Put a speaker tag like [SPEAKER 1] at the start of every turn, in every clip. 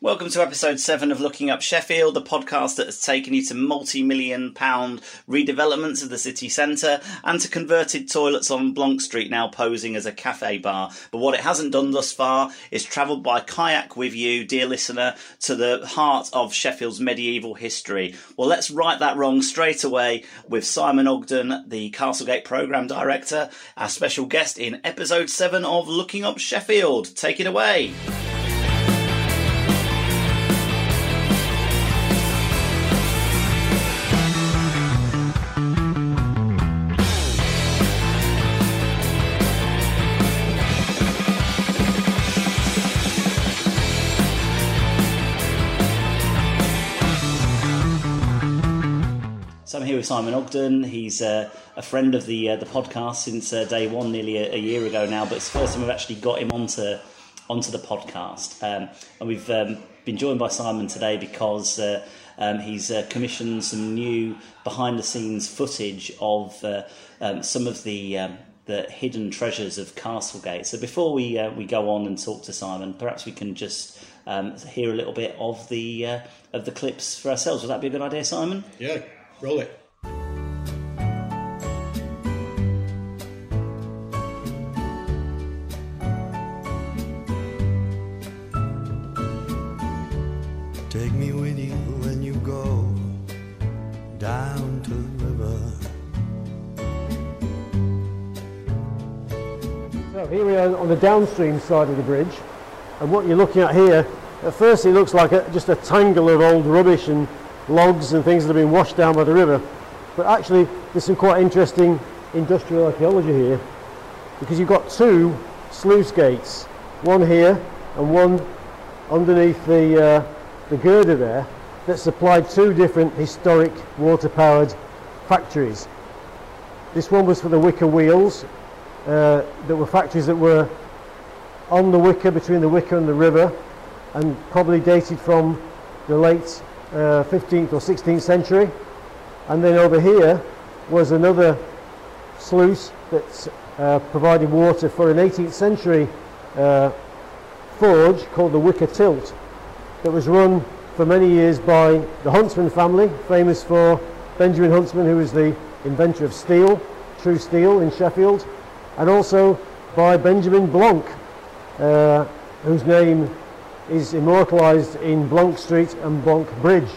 [SPEAKER 1] Welcome to episode 7 of Looking Up Sheffield, the podcast that has taken you to multi million pound redevelopments of the city centre and to converted toilets on Blonk Street now posing as a cafe bar. But what it hasn't done thus far is travelled by kayak with you, dear listener, to the heart of Sheffield's medieval history. Well, let's right that wrong straight away with Simon Ogden, the Castlegate Programme Director, our special guest in episode 7 of Looking Up Sheffield. Take it away. With Simon Ogden. He's uh, a friend of the uh, the podcast since uh, day one, nearly a, a, year ago now. But it's the first time we've actually got him onto onto the podcast, um, and we've um, been joined by Simon today because uh, um, he's uh, commissioned some new behind the scenes footage of uh, um, some of the. Um, the hidden treasures of Castlegate. So before we we go on and talk to Simon, perhaps we can just um, hear a little bit of the of the clips for ourselves. Would that be a good idea, Simon?
[SPEAKER 2] Yeah, Roll it.
[SPEAKER 3] On the downstream side of the bridge, and what you're looking at here, at first it looks like a, just a tangle of old rubbish and logs and things that have been washed down by the river. But actually, there's some quite interesting industrial archaeology here because you've got two sluice gates, one here and one underneath the, uh, the girder there, that supplied two different historic water-powered factories. This one was for the wicker wheels, uh, that were factories that were on the wicker, between the wicker and the river, and probably dated from the late uh, 15th or 16th century. And then over here was another sluice that uh, provided water for an 18th century uh, forge called the Wicker Tilt that was run for many years by the Huntsman family, famous for Benjamin Huntsman, who was the inventor of steel, true steel in Sheffield, and also by Benjamin Blonk, uh, whose name is immortalised in Blonk Street and Blonk Bridge.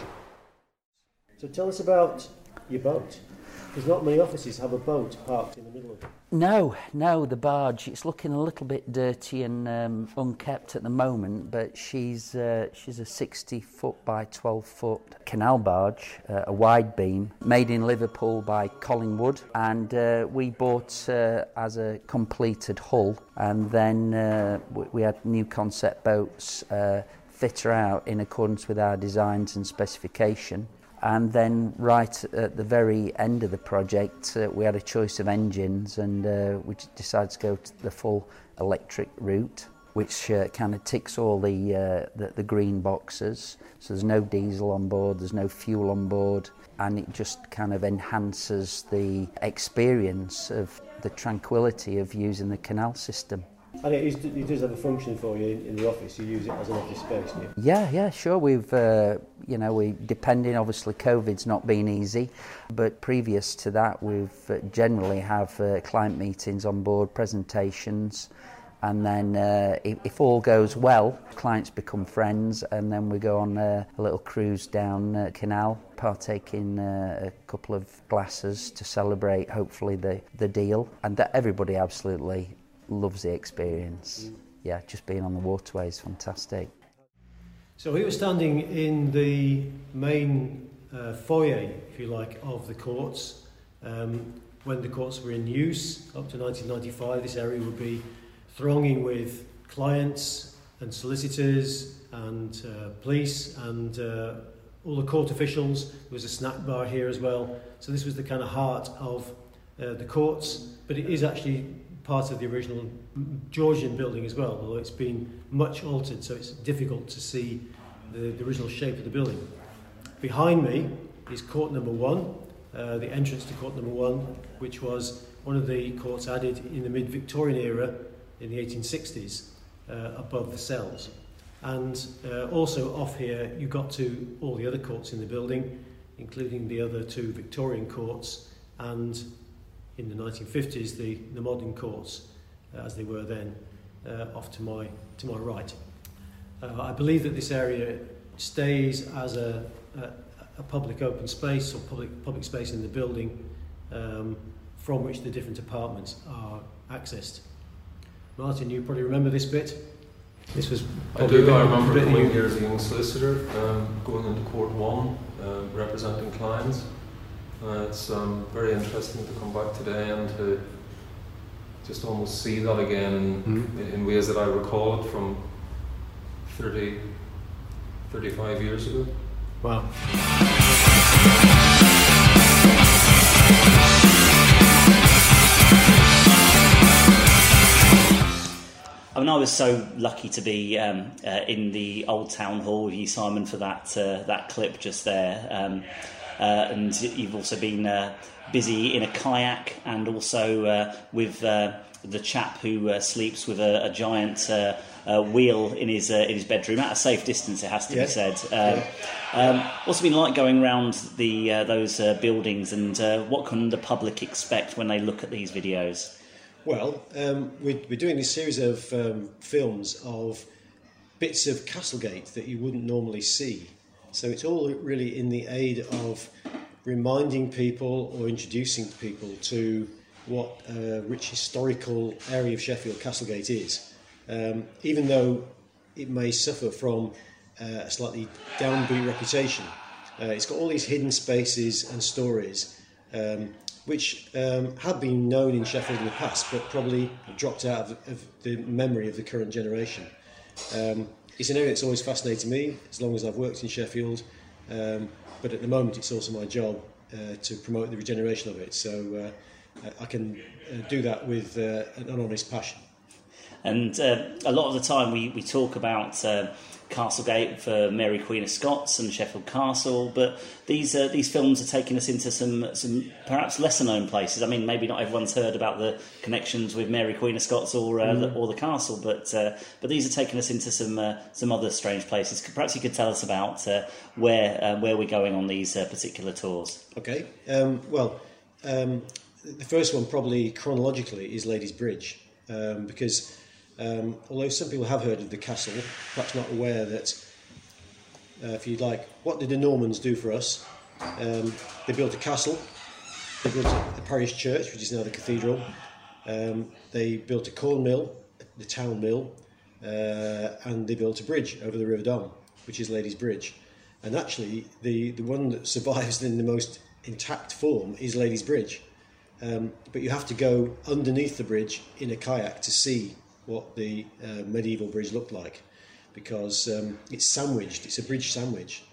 [SPEAKER 3] So tell us about your boat. Because not many offices have a boat parked in the middle of it.
[SPEAKER 4] No, no, the barge. It's looking a little bit dirty and um, unkept at the moment, but she's uh, she's a 60 foot by 12 foot canal barge, uh, a wide beam, made in Liverpool by Collingwood, and uh, we bought uh, as a completed hull, and then uh, we had new concept boats uh, fit her out in accordance with our designs and specification. And then right at the very end of the project, uh, we had a choice of engines and uh, we decided to go to the full electric route, which uh, kind of ticks all the, uh, the, the green boxes. So there's no diesel on board, there's no fuel on board, and it just kind of enhances the experience of the tranquility of using the canal system.
[SPEAKER 3] And it, is, it does have a function for you in, in the office. You use it as an office space, do you?
[SPEAKER 4] Yeah, yeah, sure. We've, uh, you know, we depending obviously COVID's not been easy, but previous to that, we've uh, generally have uh, client meetings on board, presentations, and then uh, if, if all goes well, clients become friends, and then we go on uh, a little cruise down uh, canal, partake in uh, a couple of glasses to celebrate hopefully the, the deal, and that everybody absolutely loves the experience. Yeah, just being on the waterway is fantastic.
[SPEAKER 3] So we were standing in the main uh, foyer, if you like, of the courts. Um, when the courts were in use up to 1995, this area would be thronging with clients and solicitors and uh, police and uh, all the court officials. There was a snack bar here as well. So this was the kind of heart of uh, the courts, but it is actually part of the original Georgian building as well, although it's been much altered, so it's difficult to see the, the original shape of the building. Behind me is court number one, uh, the entrance to court number one, which was one of the courts added in the mid-Victorian era in the 1860s uh, above the cells.
[SPEAKER 2] And uh, also off here, you got to all the other courts in the building, including the other two Victorian courts, and in the 1950s, the, the modern courts, uh, as they were then, uh, off to my, to my right. Uh, I believe that this area stays as a, a, a public open space or public, public space in the building um, from which the different apartments are accessed. Martin, you probably remember this bit. This was
[SPEAKER 5] I do. I remember coming here as a young solicitor, um, going into court one, uh, representing clients. Uh, it's um, very interesting to come back today and to just almost see that again
[SPEAKER 2] Mhm.
[SPEAKER 5] in, in ways that I recall it from 30, 35 years ago.
[SPEAKER 2] Wow.
[SPEAKER 1] I mean, I was so lucky to be um, uh, in the old town hall with you, Simon, for that uh, that clip just there. Um, and you've also been uh, busy in a kayak and also uh, with uh, the chap who uh, sleeps with a, a giant uh, uh, wheel in his uh, in his bedroom at a safe distance. It has to
[SPEAKER 2] Yeah.
[SPEAKER 1] be said. Um, um, what's it been like going around the uh, those uh, buildings, and uh, what can the public expect when they look at these videos?
[SPEAKER 3] Well, um, we're, we're doing this series of um, films of bits of Castlegate that you wouldn't normally see. So it's all really in the aid of reminding people or introducing people to what a rich historical area of Sheffield Castlegate is. Um, even though it may suffer from uh, a slightly downbeat reputation, uh, it's got all these hidden spaces and stories um, which um, have been known in Sheffield in the past, but probably dropped out of, of the memory of the current generation. Um, it's an area that's always fascinated me as long as I've worked in Sheffield, um, but at the moment it's also my job uh, to promote the regeneration of it. So uh, I can uh, do that with uh, an honest passion.
[SPEAKER 1] And uh, a lot of the time we, we talk about uh, Castlegate for Mary Queen of Scots and Sheffield Castle, but these uh, these films are taking us into some some perhaps lesser known places. I mean, maybe not everyone's heard about the connections with Mary Queen of Scots or uh, the, or the castle, but uh, but these are taking us into some uh, some other strange places. Perhaps you could tell us about uh, where uh, where we're going on these particular tours.
[SPEAKER 3] Okay. Um, well, um, the first one, probably chronologically, is Ladies' Bridge, um, because um, although some people have heard of the castle, perhaps not aware that, uh, if you'd like, what did the Normans do for us? Um, they built a castle, they built a parish church, which is now the cathedral, um, they built a corn mill, the town mill, uh, and they built a bridge over the River Don, which is Ladies' Bridge. And actually, the, the one that survives in the most intact form is Ladies' Bridge. Um, but you have to go underneath the bridge in a kayak to see what the uh, medieval bridge looked like because um, it's sandwiched, it's a bridge sandwich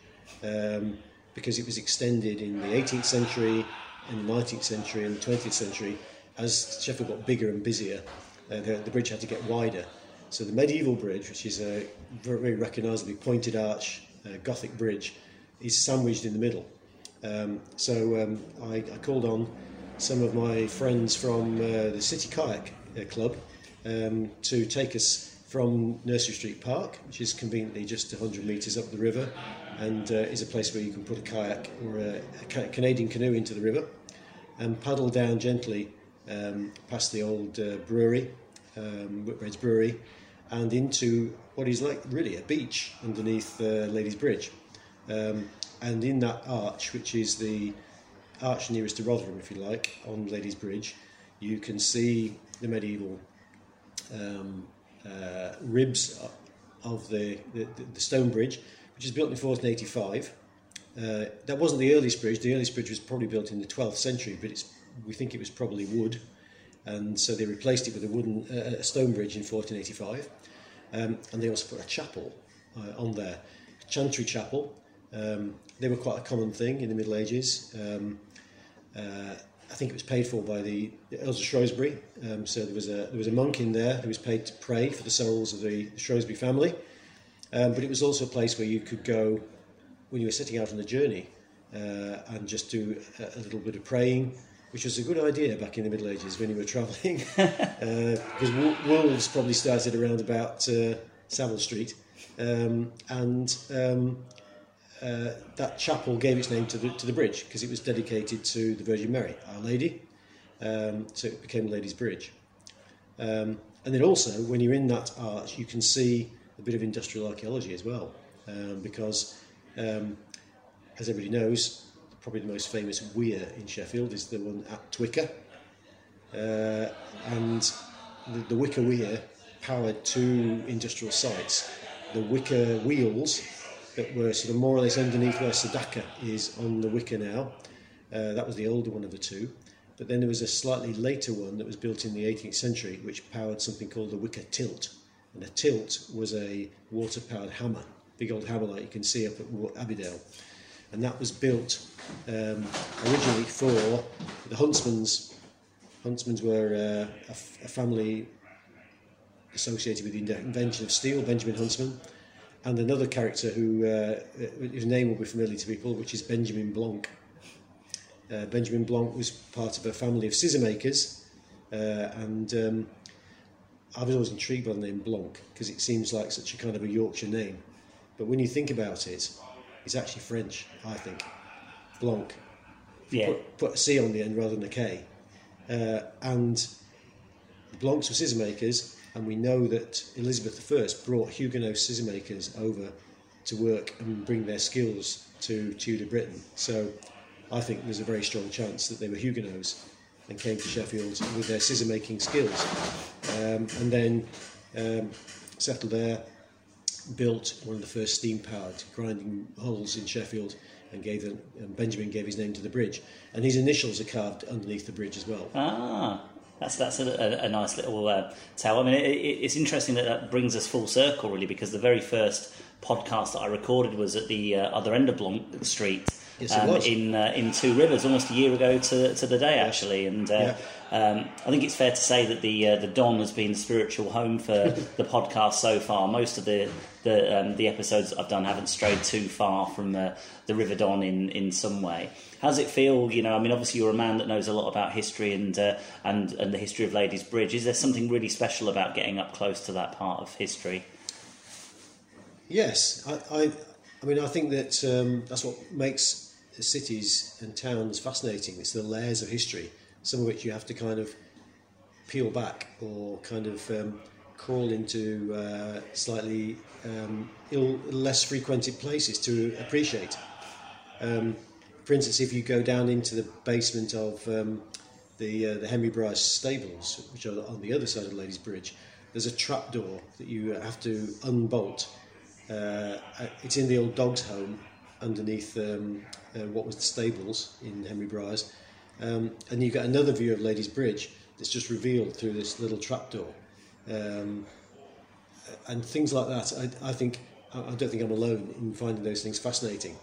[SPEAKER 3] um, because it was extended in the 18th century, in the 19th century, and the 20th century. As Sheffield got bigger and busier, uh, the, the bridge had to get wider. So the medieval bridge, which is a very, very recognisably pointed arch uh, Gothic bridge, is sandwiched in the middle. Um, so um, I, I called on some of my friends from uh, the City Kayak uh, Club um, to take us from Nursery Street Park, which is conveniently just 100 metres up the river and uh, is a place where you can put a kayak or a, a Canadian canoe into the river and paddle down gently um, past the old uh, brewery, um, Whitbread's Brewery, and into what is like really a beach underneath uh, Ladies' Bridge. Um, and in that arch, which is the arch nearest to Rotherham, if you like, on Ladies' Bridge, you can see the medieval um, uh, ribs of the, the, the stone bridge, which is built in 1485. Uh, that wasn't the earliest bridge. The earliest bridge was probably built in the 12th century, but we think it was probably wood, and so they replaced it with a wooden uh, a stone bridge in 1485. Um, and they also put a chapel uh, on there, Chantry Chapel. Um, they were quite a common thing in the Middle Ages. Um, uh, I think it was paid for by the, the Earls of Shrewsbury. Um, so there was a there was a monk in there who was paid to pray for the souls of the, the Shrewsbury family. Um, but it was also a place where you could go when you were setting out on the journey uh, and just do a, a little bit of praying, which was a good idea back in the Middle Ages when you were travelling, uh, because wo- wolves probably started around about uh, Savile Street. um, and um, uh, that chapel gave its name to the, to the bridge because it was dedicated to the Virgin Mary, Our Lady. Um, so it became Ladies Bridge. Um, and then also, when you're in that arch, you can see a bit of industrial archaeology as well, um, because um, as everybody knows, probably the most famous weir in Sheffield is the one at Twicker. Uh, and the, the Wicker Weir powered two industrial sites. The Wicker wheels that were sort of more or less underneath where Sadacca is on the Wicker now. Uh, that was the older one of the two. But then there was a slightly later one that was built in the 18th century, which powered something called the Wicker Tilt. And a tilt was a water powered hammer, big old hammer like you can see up at Abbeydale. And that was built um, originally for the huntsmen's. Huntsmen's were uh, a family associated with the invention of steel, Benjamin Huntsman, and another character who uh, whose name will be familiar to people, which is Benjamin Blonk. Uh, Benjamin Blonk was part of a family of scissor makers, uh, and um, I was always intrigued by the name Blonk because it seems like such a kind of a Yorkshire name. But when you think about it, it's actually French, I think. Blanc.
[SPEAKER 1] Yeah.
[SPEAKER 3] Put, put a C on the end rather than a K. Uh, and the Blonks were scissor makers, and we know that Elizabeth I brought Huguenot scissor makers over to work and bring their skills to Tudor Britain. So I think there's a very strong chance that they were Huguenots and came to Sheffield with their scissor making skills. Um, and then um, settled there, built one of the first steam powered grinding hulls in Sheffield. And gave them, and Benjamin gave his name to the bridge, and his initials are carved underneath the bridge as well.
[SPEAKER 1] Ah, that's that's a, a, nice little uh, tale. I mean, it, it, it's interesting that that brings us full circle, really, because the very first podcast that I recorded was at the uh, other end of Blonk Street.
[SPEAKER 3] Yes,
[SPEAKER 1] um, in uh, in Two Rivers, almost a year ago to, to the day, actually, and uh, um, I think it's fair to say that the uh, the Don has been the spiritual home for the podcast so far. Most of the the um, the episodes I've done haven't strayed too far from uh, the River Don in, in some way. How does it feel? You know, I mean, obviously you're a man that knows a lot about history and uh, and and the history of Ladies Bridge. Is there something really special about getting up close to that part of history?
[SPEAKER 3] Yes, I, I, I mean, I think that um, that's what makes cities and towns fascinating. It's the layers of history, some of which you have to kind of peel back or kind of um, crawl into uh, slightly um, Ill, less frequented places to appreciate. Um, for instance, if you go down into the basement of um, the uh, the Henry Bryce stables, which are on the other side of Ladies Bridge, there's a trapdoor that you have to unbolt. Uh, it's in the old dog's home underneath um, uh, what was the stables in Henry Bryce, um, and you get another view of Ladies Bridge that's just revealed through this little trapdoor. Um, and things like that, I, I think I I don't think I'm alone in finding those things fascinating.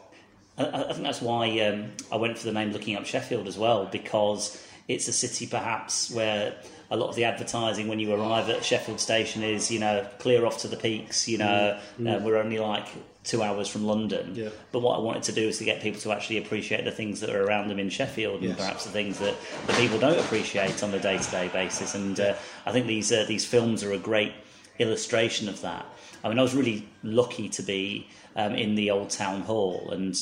[SPEAKER 1] I, I think that's why um, I went for the name looking up Sheffield as well, because it's a city perhaps where a lot of the advertising when you arrive at Sheffield Station is, you know, clear off to the peaks, you know, uh, we're only like two hours from London.
[SPEAKER 3] Yeah.
[SPEAKER 1] But what I wanted to do is to get people to actually appreciate the things that are around them in Sheffield and perhaps the things that the people don't appreciate on a day to day basis. And uh, I think these, uh, these films are a great illustration of that. I mean, I was really lucky to be um, in the old town hall, and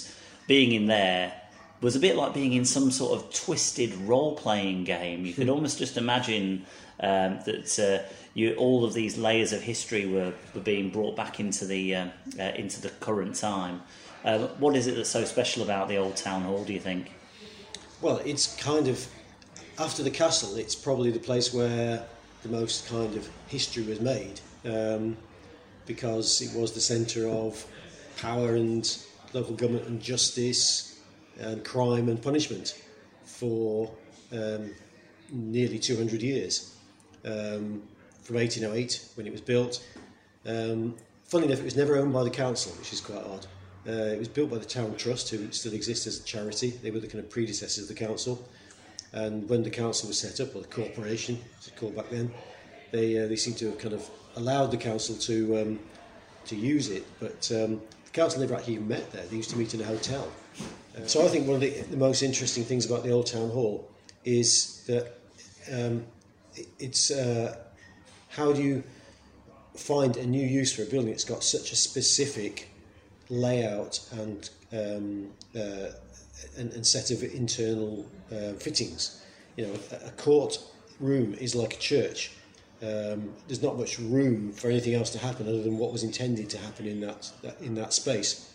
[SPEAKER 1] being in there was a bit like being in some sort of twisted role playing game. You could almost just imagine um, that uh, you, all of these layers of history were, were being brought back into the uh, uh, into the current time. Uh, what is it that's so special about the old town hall? Do you think?
[SPEAKER 3] Well, it's kind of after the castle. It's probably the place where the most kind of history was made, um, because it was the centre of power and local government and justice and crime and punishment for um, nearly 200 years, um, from 1808 when it was built. Um, funny enough, it was never owned by the council, which is quite odd. Uh, it was built by the Town Trust, who still exists as a charity. They were the kind of predecessors of the council. And when the council was set up, or the corporation, as it's called back then, they uh, they seem to have kind of allowed the council to um, to use it. But um, the council never actually met there. They used to meet in a hotel. Uh, so I think one of the, the most interesting things about the old town hall is that um, it, it's uh, how do you find a new use for a building that's got such a specific layout and um, uh, and, and set of internal uh, fittings. You know, a, a court room is like a church. Um, there's not much room for anything else to happen other than what was intended to happen in that, that in that space.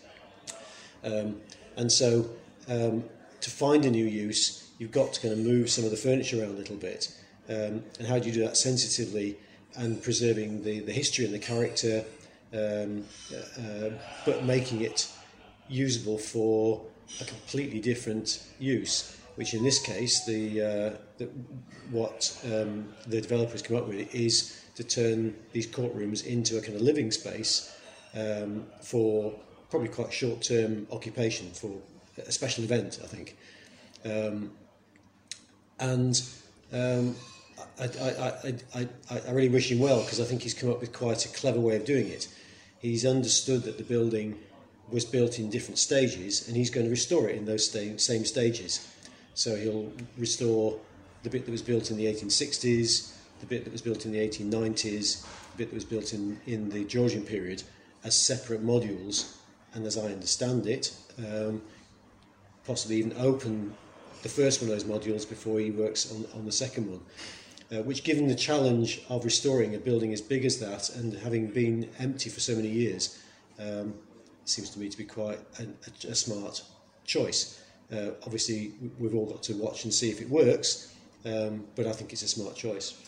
[SPEAKER 3] Um, and so, um, to find a new use, you've got to kind of move some of the furniture around a little bit. Um, and how do you do that sensitively and preserving the, the history and the character, um, uh, but making it usable for a completely different use? Which in this case, the, uh, the what um, the developers come up with is to turn these courtrooms into a kind of living space um, for probably quite short-term occupation for a special event, I think. Um, and um, I, I, I, I, I really wish him well because I think he's come up with quite a clever way of doing it. He's understood that the building was built in different stages and he's going to restore it in those sta- same stages. So he'll restore the bit that was built in the 1860s, the bit that was built in the 1890s, the bit that was built in, in the Georgian period as separate modules. And as I understand it, um, possibly even open the first one of those modules before he works on, on the second one. Uh, which, given the challenge of restoring a building as big as that and having been empty for so many years, um, seems to me to be quite a, a, a smart choice. Uh, obviously, we've all got to watch and see if it works, um, but I think it's a smart choice.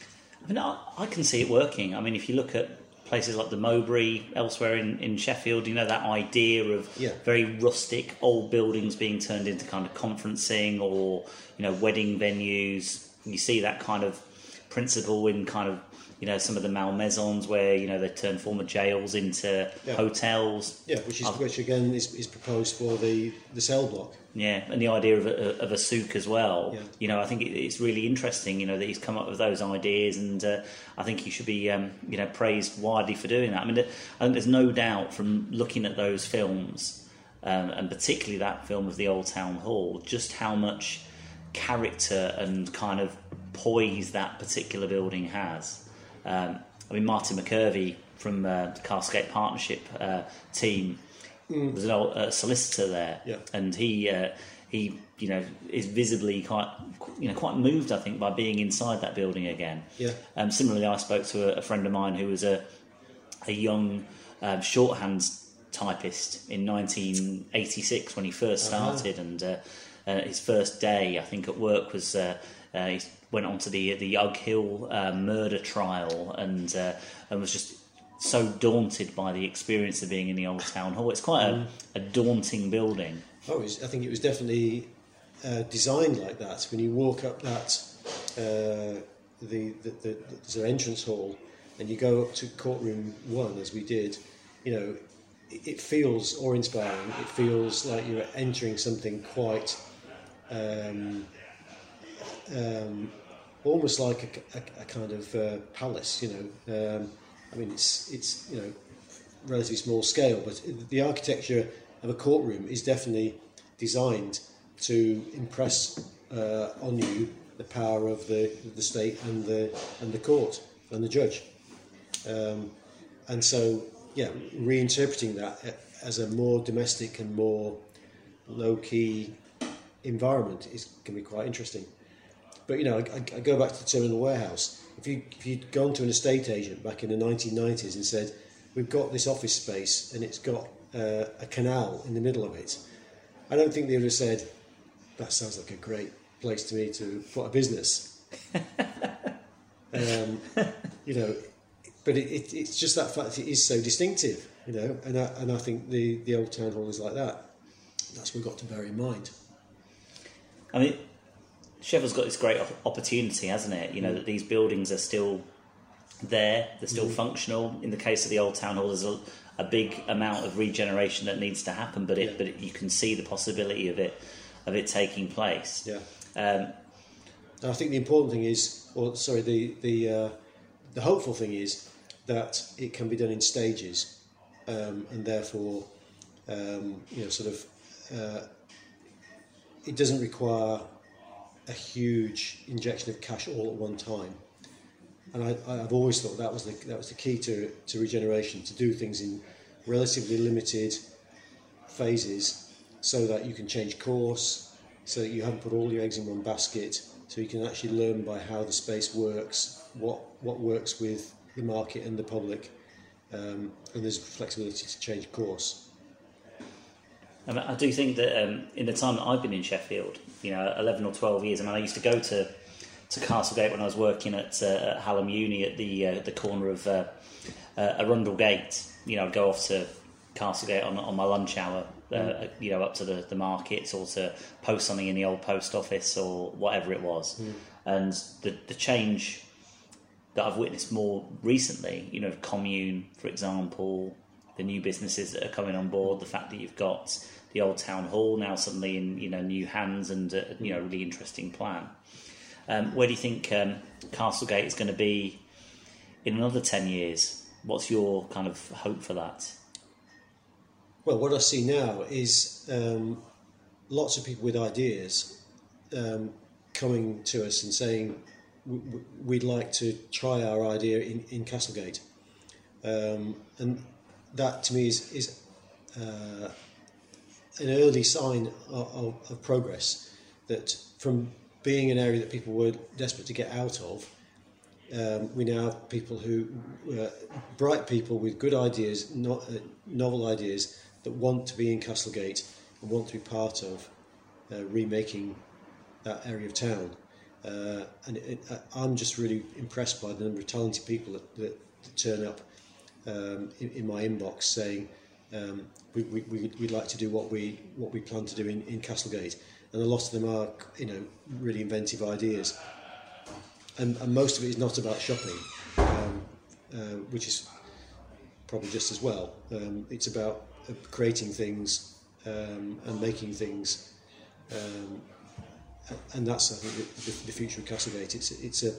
[SPEAKER 1] I mean, I, I can see it working. I mean, if you look at places like the Mowbray, elsewhere in, in Sheffield, you know, that idea of
[SPEAKER 3] Yeah.
[SPEAKER 1] very rustic old buildings being turned into kind of conferencing or, you know, wedding venues. You see that kind of principle in kind of, you know, some of the Malmaisons where, you know, they turn former jails into
[SPEAKER 3] Yeah.
[SPEAKER 1] hotels.
[SPEAKER 3] Yeah, which is
[SPEAKER 1] I've-
[SPEAKER 3] which again is, is proposed for the, the cell block.
[SPEAKER 1] Yeah, and the idea of a, of a souk as well.
[SPEAKER 3] Yeah.
[SPEAKER 1] You know, I think it, it's really interesting. You know that he's come up with those ideas, and uh, I think he should be, um, you know, praised widely for doing that. I mean, I think there's no doubt from looking at those films, um, and particularly that film of the Old Town Hall, just how much character and kind of poise that particular building has. Um, I mean, Martin McCurvey from uh, the Castlegate Partnership uh, team was an old uh, solicitor there,
[SPEAKER 3] Yeah.
[SPEAKER 1] and he uh, he you know is visibly quite you know quite moved, I think, by being inside that building again.
[SPEAKER 3] Yeah.
[SPEAKER 1] Um, similarly, I spoke to a, a friend of mine who was a a young um, shorthands typist in 1986 when he first
[SPEAKER 3] Uh-huh.
[SPEAKER 1] started, and uh, uh, his first day, I think, at work was uh, uh, he went on to the the Ughill uh, murder trial, and uh, and was just so daunted by the experience of being in the old town hall. It's quite
[SPEAKER 3] Mm.
[SPEAKER 1] a, a daunting building.
[SPEAKER 3] Oh, was, I think it was definitely uh, designed like that. When you walk up that uh, the, the, the an entrance hall, and you go up to courtroom one as we did, you know, it, it feels awe-inspiring. It feels like you're entering something quite. Um, um, almost like a, a, a kind of uh, palace, you know. Um, I mean, it's it's you know relatively small scale, but the architecture of a courtroom is definitely designed to impress uh, on you the power of the the state and the and the court and the judge. Um, and so, yeah, reinterpreting that as a more domestic and more low key environment is can be quite interesting. But you know, I, I go back to the terminal warehouse. If you if you'd gone to an estate agent back in the 1990s and said, "We've got this office space and it's got uh, a canal in the middle of it," I don't think they would have said, "That sounds like a great place to me to put a business." um, you know, but it, it, it's just that fact it is so distinctive, you know, and I, and I think the the old town hall is like that. That's what we've got to bear in mind.
[SPEAKER 1] I mean, Sheffield's got this great opportunity, hasn't it?
[SPEAKER 3] Mm.
[SPEAKER 1] You know that these buildings are still there, they're still functional. In the case of the old town hall, there's a, a big amount of regeneration that needs to happen, but it,
[SPEAKER 3] Yeah.
[SPEAKER 1] but it, you can see the possibility of it of it taking place.
[SPEAKER 3] Yeah.
[SPEAKER 1] Um,
[SPEAKER 3] I think the important thing is, or sorry, the the uh, the hopeful thing is that it can be done in stages, um, and therefore, um, you know, sort of, uh, it doesn't require a huge injection of cash all at one time. and I, I've always thought that was the that was the key to to regeneration to do things in relatively limited phases, so that you can change course, so that you haven't put all your eggs in one basket, so you can actually learn by how the space works, what what works with the market and the public, um, and there's flexibility to change course.
[SPEAKER 1] I, mean, I do think that um, in the time that I've been in Sheffield, you know, 11 or 12 years, I mean, I used to go to, to Castlegate when I was working at, uh, at Hallam Uni at the uh, the corner of uh, uh, Arundel Gate. You know, I'd go off to Castlegate on, on my lunch hour, uh,
[SPEAKER 3] Mm.
[SPEAKER 1] you know, up to the, the markets or to post something in the old post office or whatever it was.
[SPEAKER 3] Mm.
[SPEAKER 1] And the, the change that I've witnessed more recently, you know, Kommune, for example, the new businesses that are coming on board, the fact that you've got the old town hall now suddenly in you know new hands and a, you know really interesting plan. Um, where do you think um, Castlegate is going to be in another ten years? What's your kind of hope for that?
[SPEAKER 3] Well, what I see now is um, lots of people with ideas um, coming to us and saying we'd like to try our idea in, in Castlegate, um, and that to me is is uh, an early sign of, of, of progress. That from being an area that people were desperate to get out of, um, we now have people who, uh, bright people with good ideas, not, uh, novel ideas that want to be in Castlegate and want to be part of uh, remaking that area of town. Uh, and it, it, I'm just really impressed by the number of talented people that, that, that turn up um, in, in my inbox saying um, we, we, we- we'd like to do what we what we plan to do in, in Castlegate, and a lot of them are you know really inventive ideas and, and most of it is not about shopping, um, uh, which is probably just as well. Um, it's about uh, creating things um, and making things, um, and that's I think the, the, the future of Castlegate. It's it's a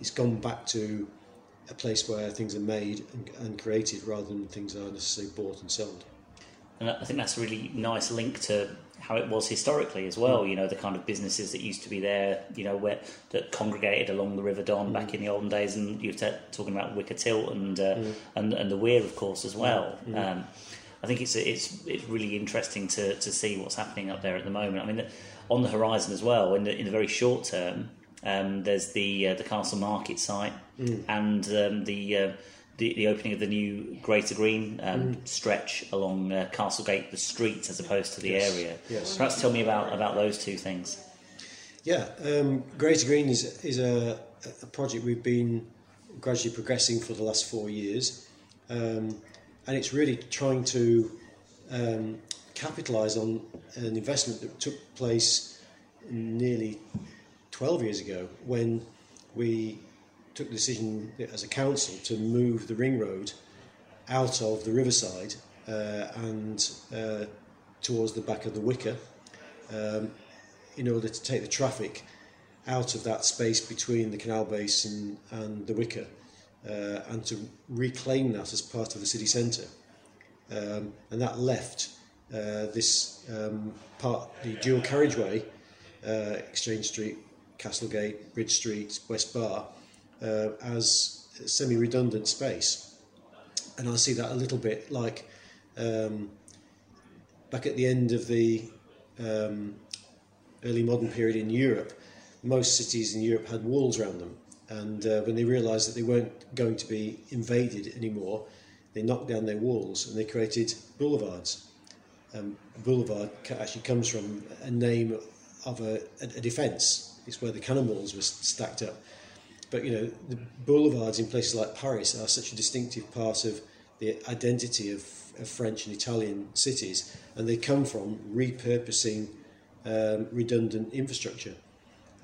[SPEAKER 3] it's gone back to a place where things are made and, and created rather than things are necessarily bought and sold.
[SPEAKER 1] And I think that's a really nice link to how it was historically as well. You know, the kind of businesses that used to be there, you know, where that congregated along the River Don back in the olden days, and you're t- talking about Wicker Tilt and uh, and and the Weir, of course, as well. Um, I think it's it's it's really interesting to to see what's happening up there at the moment. I mean, on the horizon as well, in the in the very short term, um, there's the uh, the Castle Market site and um, the. Uh, the, the opening of the new Grey to Green um, stretch along uh, Castlegate, the streets as opposed to the
[SPEAKER 3] Yes,
[SPEAKER 1] area.
[SPEAKER 3] yes.
[SPEAKER 1] Perhaps tell me about, about those two things.
[SPEAKER 3] Yeah, um, Grey to Green is, is a, a project we've been gradually progressing for the last four years, um, and it's really trying to um, capitalise on an investment that took place nearly 12 years ago when we took the decision as a council to move the ring road out of the riverside uh, and uh, towards the back of the Wicker um, in order to take the traffic out of that space between the canal basin and the Wicker uh, and to reclaim that as part of the city centre. Um, and that left uh, this um, part, the dual carriageway, uh, Exchange Street, Castlegate, Bridge Street, West Bar, uh, as semi redundant space. And I see that a little bit like um, back at the end of the um, early modern period in Europe, most cities in Europe had walls around them. And uh, when they realised that they weren't going to be invaded anymore, they knocked down their walls and they created boulevards. Um, boulevard actually comes from a name of a, a, a defence. It's where the cannonballs were stacked up. But you know, the boulevards in places like Paris are such a distinctive part of the identity of, of French and Italian cities, and they come from repurposing um, redundant infrastructure.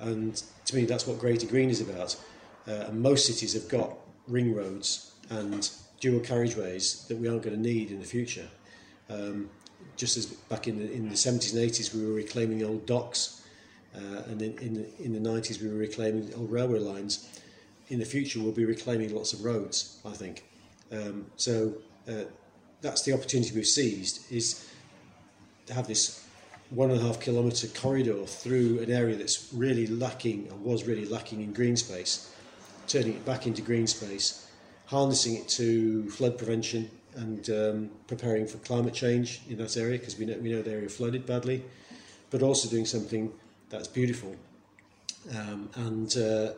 [SPEAKER 3] And to me, that's what Grey to Green is about. Uh, and most cities have got ring roads and dual carriageways that we aren't going to need in the future. Um, just as back in the, in the 70s and 80s, we were reclaiming old docks, uh, and in, in, the, in the 90s, we were reclaiming old railway lines. In the future, we'll be reclaiming lots of roads, I think. Um, so uh, that's the opportunity we've seized, is to have this one and a half kilometre corridor through an area that's really lacking, or was really lacking in green space, turning it back into green space, harnessing it to flood prevention and um, preparing for climate change in that area because we know, we know the area flooded badly, but also doing something that's beautiful um, and, uh,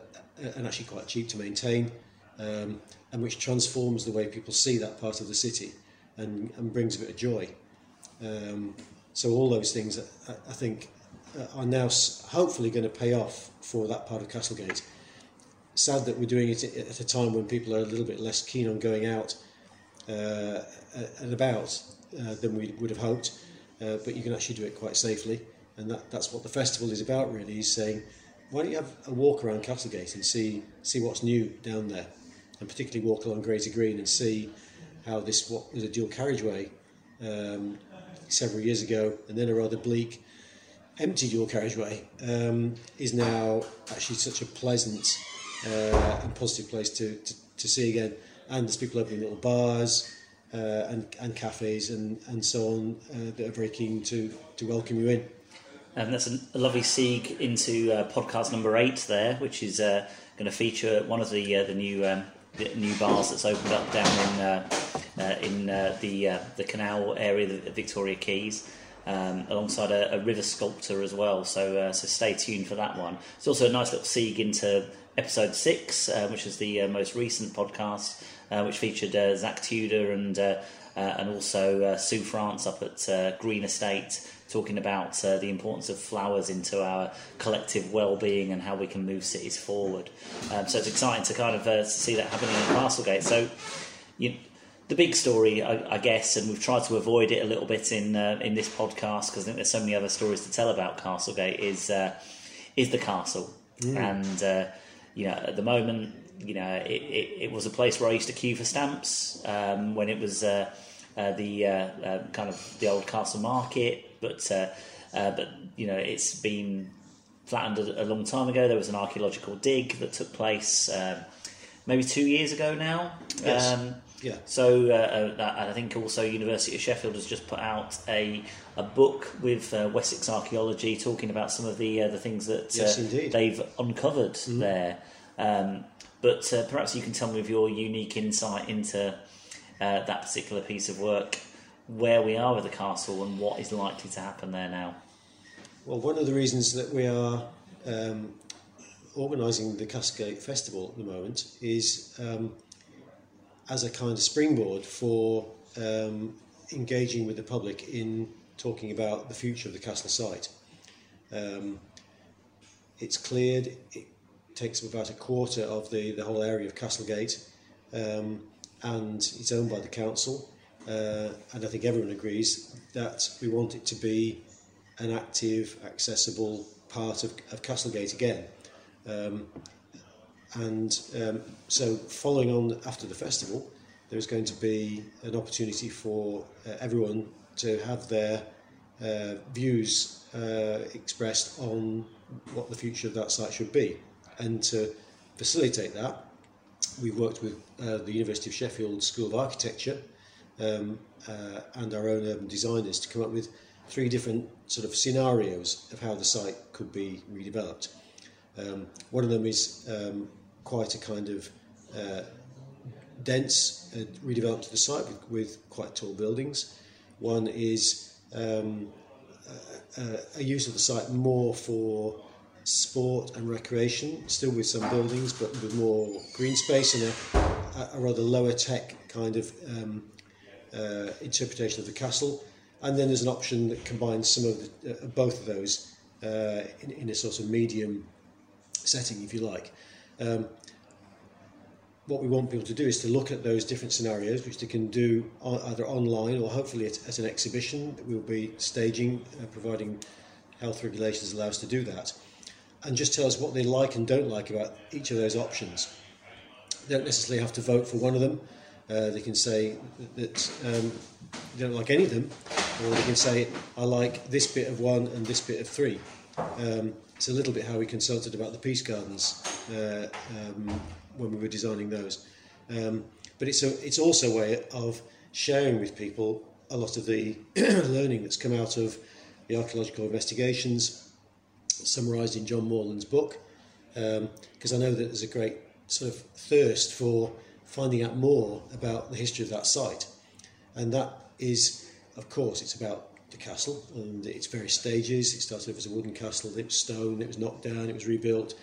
[SPEAKER 3] and actually quite cheap to maintain um, and which transforms the way people see that part of the city and, and brings a bit of joy. Um, so all those things, I, I think, uh, are now hopefully going to pay off for that part of Castlegate. Sad that we're doing it at a time when people are a little bit less keen on going out uh, and about uh, than we would have hoped, uh, but you can actually do it quite safely, and that, that's what the festival is about. Really, is saying, why don't you have a walk around Castlegate and see see what's new down there, and particularly walk along Grey to Green and see how this what was a dual carriageway um, several years ago, and then a rather bleak empty dual carriageway um, is now actually such a pleasant uh, and positive place to, to, to see again. And there's people opening little bars uh, and, and cafes and, and so on uh, that are very keen to, to welcome you in.
[SPEAKER 1] And that's a, lovely segue into uh, podcast number eight there, which is uh, going to feature one of the uh, the new um, the new bars that's opened up down in uh, uh, in uh, the the canal area, the Victoria Quays. Um, alongside a, a river sculptor as well, so so stay tuned for that one. It's also a nice little segue into episode six, which is the most recent podcast, which featured Zach Tudor and and also uh, Sue France up at uh, Green Estate, talking about uh, the importance of flowers into our collective well-being and how we can move cities forward. Um, so it's exciting to kind of uh, see that happening in Castlegate. So. You, the big story, I, I guess, and we've tried to avoid it a little bit in uh, in this podcast because I think there's so many other stories to tell about Castlegate. Is uh, is the castle, and uh, you know at the moment, you know it, it, it was a place where I used to queue for stamps um, when it was uh, uh, the uh, uh, kind of the old castle market, but uh, uh, but you know it's been flattened a, a long time ago. There was an archaeological dig that took place um, maybe two years ago now.
[SPEAKER 3] Yes.
[SPEAKER 1] Um,
[SPEAKER 3] Yeah.
[SPEAKER 1] so uh, uh, I think also University of Sheffield has just put out a a book with uh, Wessex archaeology talking about some of the uh, the things that
[SPEAKER 3] Yes,
[SPEAKER 1] uh, they've uncovered there. Um, but uh, perhaps you can tell me with your unique insight into uh, that particular piece of work, where we are with the castle and what is likely to happen there now.
[SPEAKER 3] Well, one of the reasons that we are um, organising the Castlegate Festival at the moment is um, as a kind of springboard for um, engaging with the public in talking about the future of the castle site. Um, it's cleared, it takes up about a quarter of the, the whole area of Castlegate, um, and it's owned by the council. Uh, and I think everyone agrees that we want it to be an active, accessible part of, of Castlegate again. Um, and um, so, following on after the festival, there's going to be an opportunity for uh, everyone to have their uh, views uh, expressed on what the future of that site should be. And to facilitate that, we've worked with uh, the University of Sheffield School of Architecture um, uh, and our own urban designers to come up with three different sort of scenarios of how the site could be redeveloped. Um, one of them is um, quite a kind of uh, dense uh, redevelopment to the site with, with quite tall buildings. One is um, a, a- a use of the site more for sport and recreation, still with some buildings, but with more green space and a, a- rather lower tech kind of um, uh, interpretation of the castle. And then there's an option that combines some of the, uh, both of those uh, in, in a sort of medium setting, if you like. Um, what we want people to do is to look at those different scenarios, which they can do on, either online or hopefully at, at an exhibition that we'll be staging, uh, providing health regulations allow us to do that, and just tell us what they like and don't like about each of those options. They don't necessarily have to vote for one of them. Uh, they can say that um, they don't like any of them, or they can say, I like this bit of one and this bit of three. Um, it's a little bit how we consulted about the Peace Gardens uh, um, when we were designing those. Um, but it's, a, it's also a way of sharing with people a lot of the learning that's come out of the archaeological investigations summarised in John Moreland's book, because I know that there's a great sort of thirst for finding out more about the history of that site. And that is, of course, it's about the castle and its various stages. It started off as a wooden castle, it was stone, it was knocked down, it was rebuilt,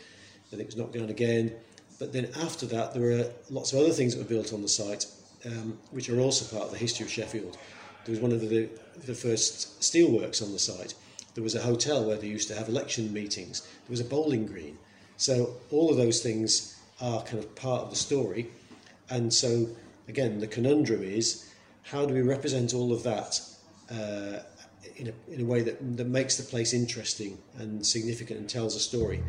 [SPEAKER 3] then it was knocked down again. But then after that, there were lots of other things that were built on the site, um, which are also part of the history of Sheffield. There was one of the, the first steelworks on the site. There was a hotel where they used to have election meetings. There was a bowling green. So all of those things are kind of part of the story. And so, again, the conundrum is how do we represent all of that uh, in, a, in a way that, that makes the place interesting and significant and tells a story?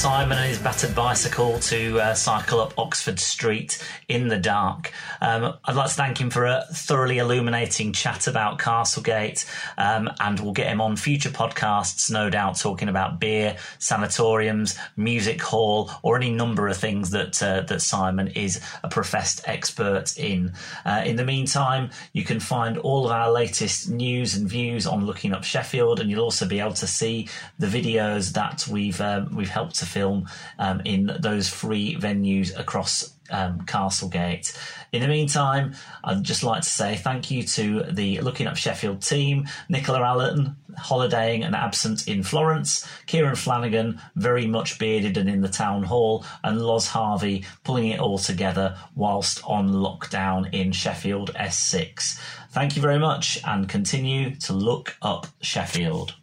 [SPEAKER 1] Simon and his battered bicycle to uh, cycle up Oxford Street in the dark. Um, I'd like to thank him for a thoroughly illuminating chat about Castlegate, um, and we'll get him on future podcasts, no doubt, talking about beer, sanatoriums, music hall, or any number of things that uh, that Simon is a professed expert in. Uh, in the meantime, you can find all of our latest news and views on Looking Up Sheffield, and you'll also be able to see the videos that we've um, we've helped to film um, in those free venues across um, Castlegate. In the meantime, I'd just like to say thank you to the Looking Up Sheffield team, Nicola Allen, holidaying and absent in Florence, Kieran Flanagan, very much bearded and in the town hall, and Loz Harvey pulling it all together whilst on lockdown in Sheffield S6. Thank you very much and continue to look up Sheffield.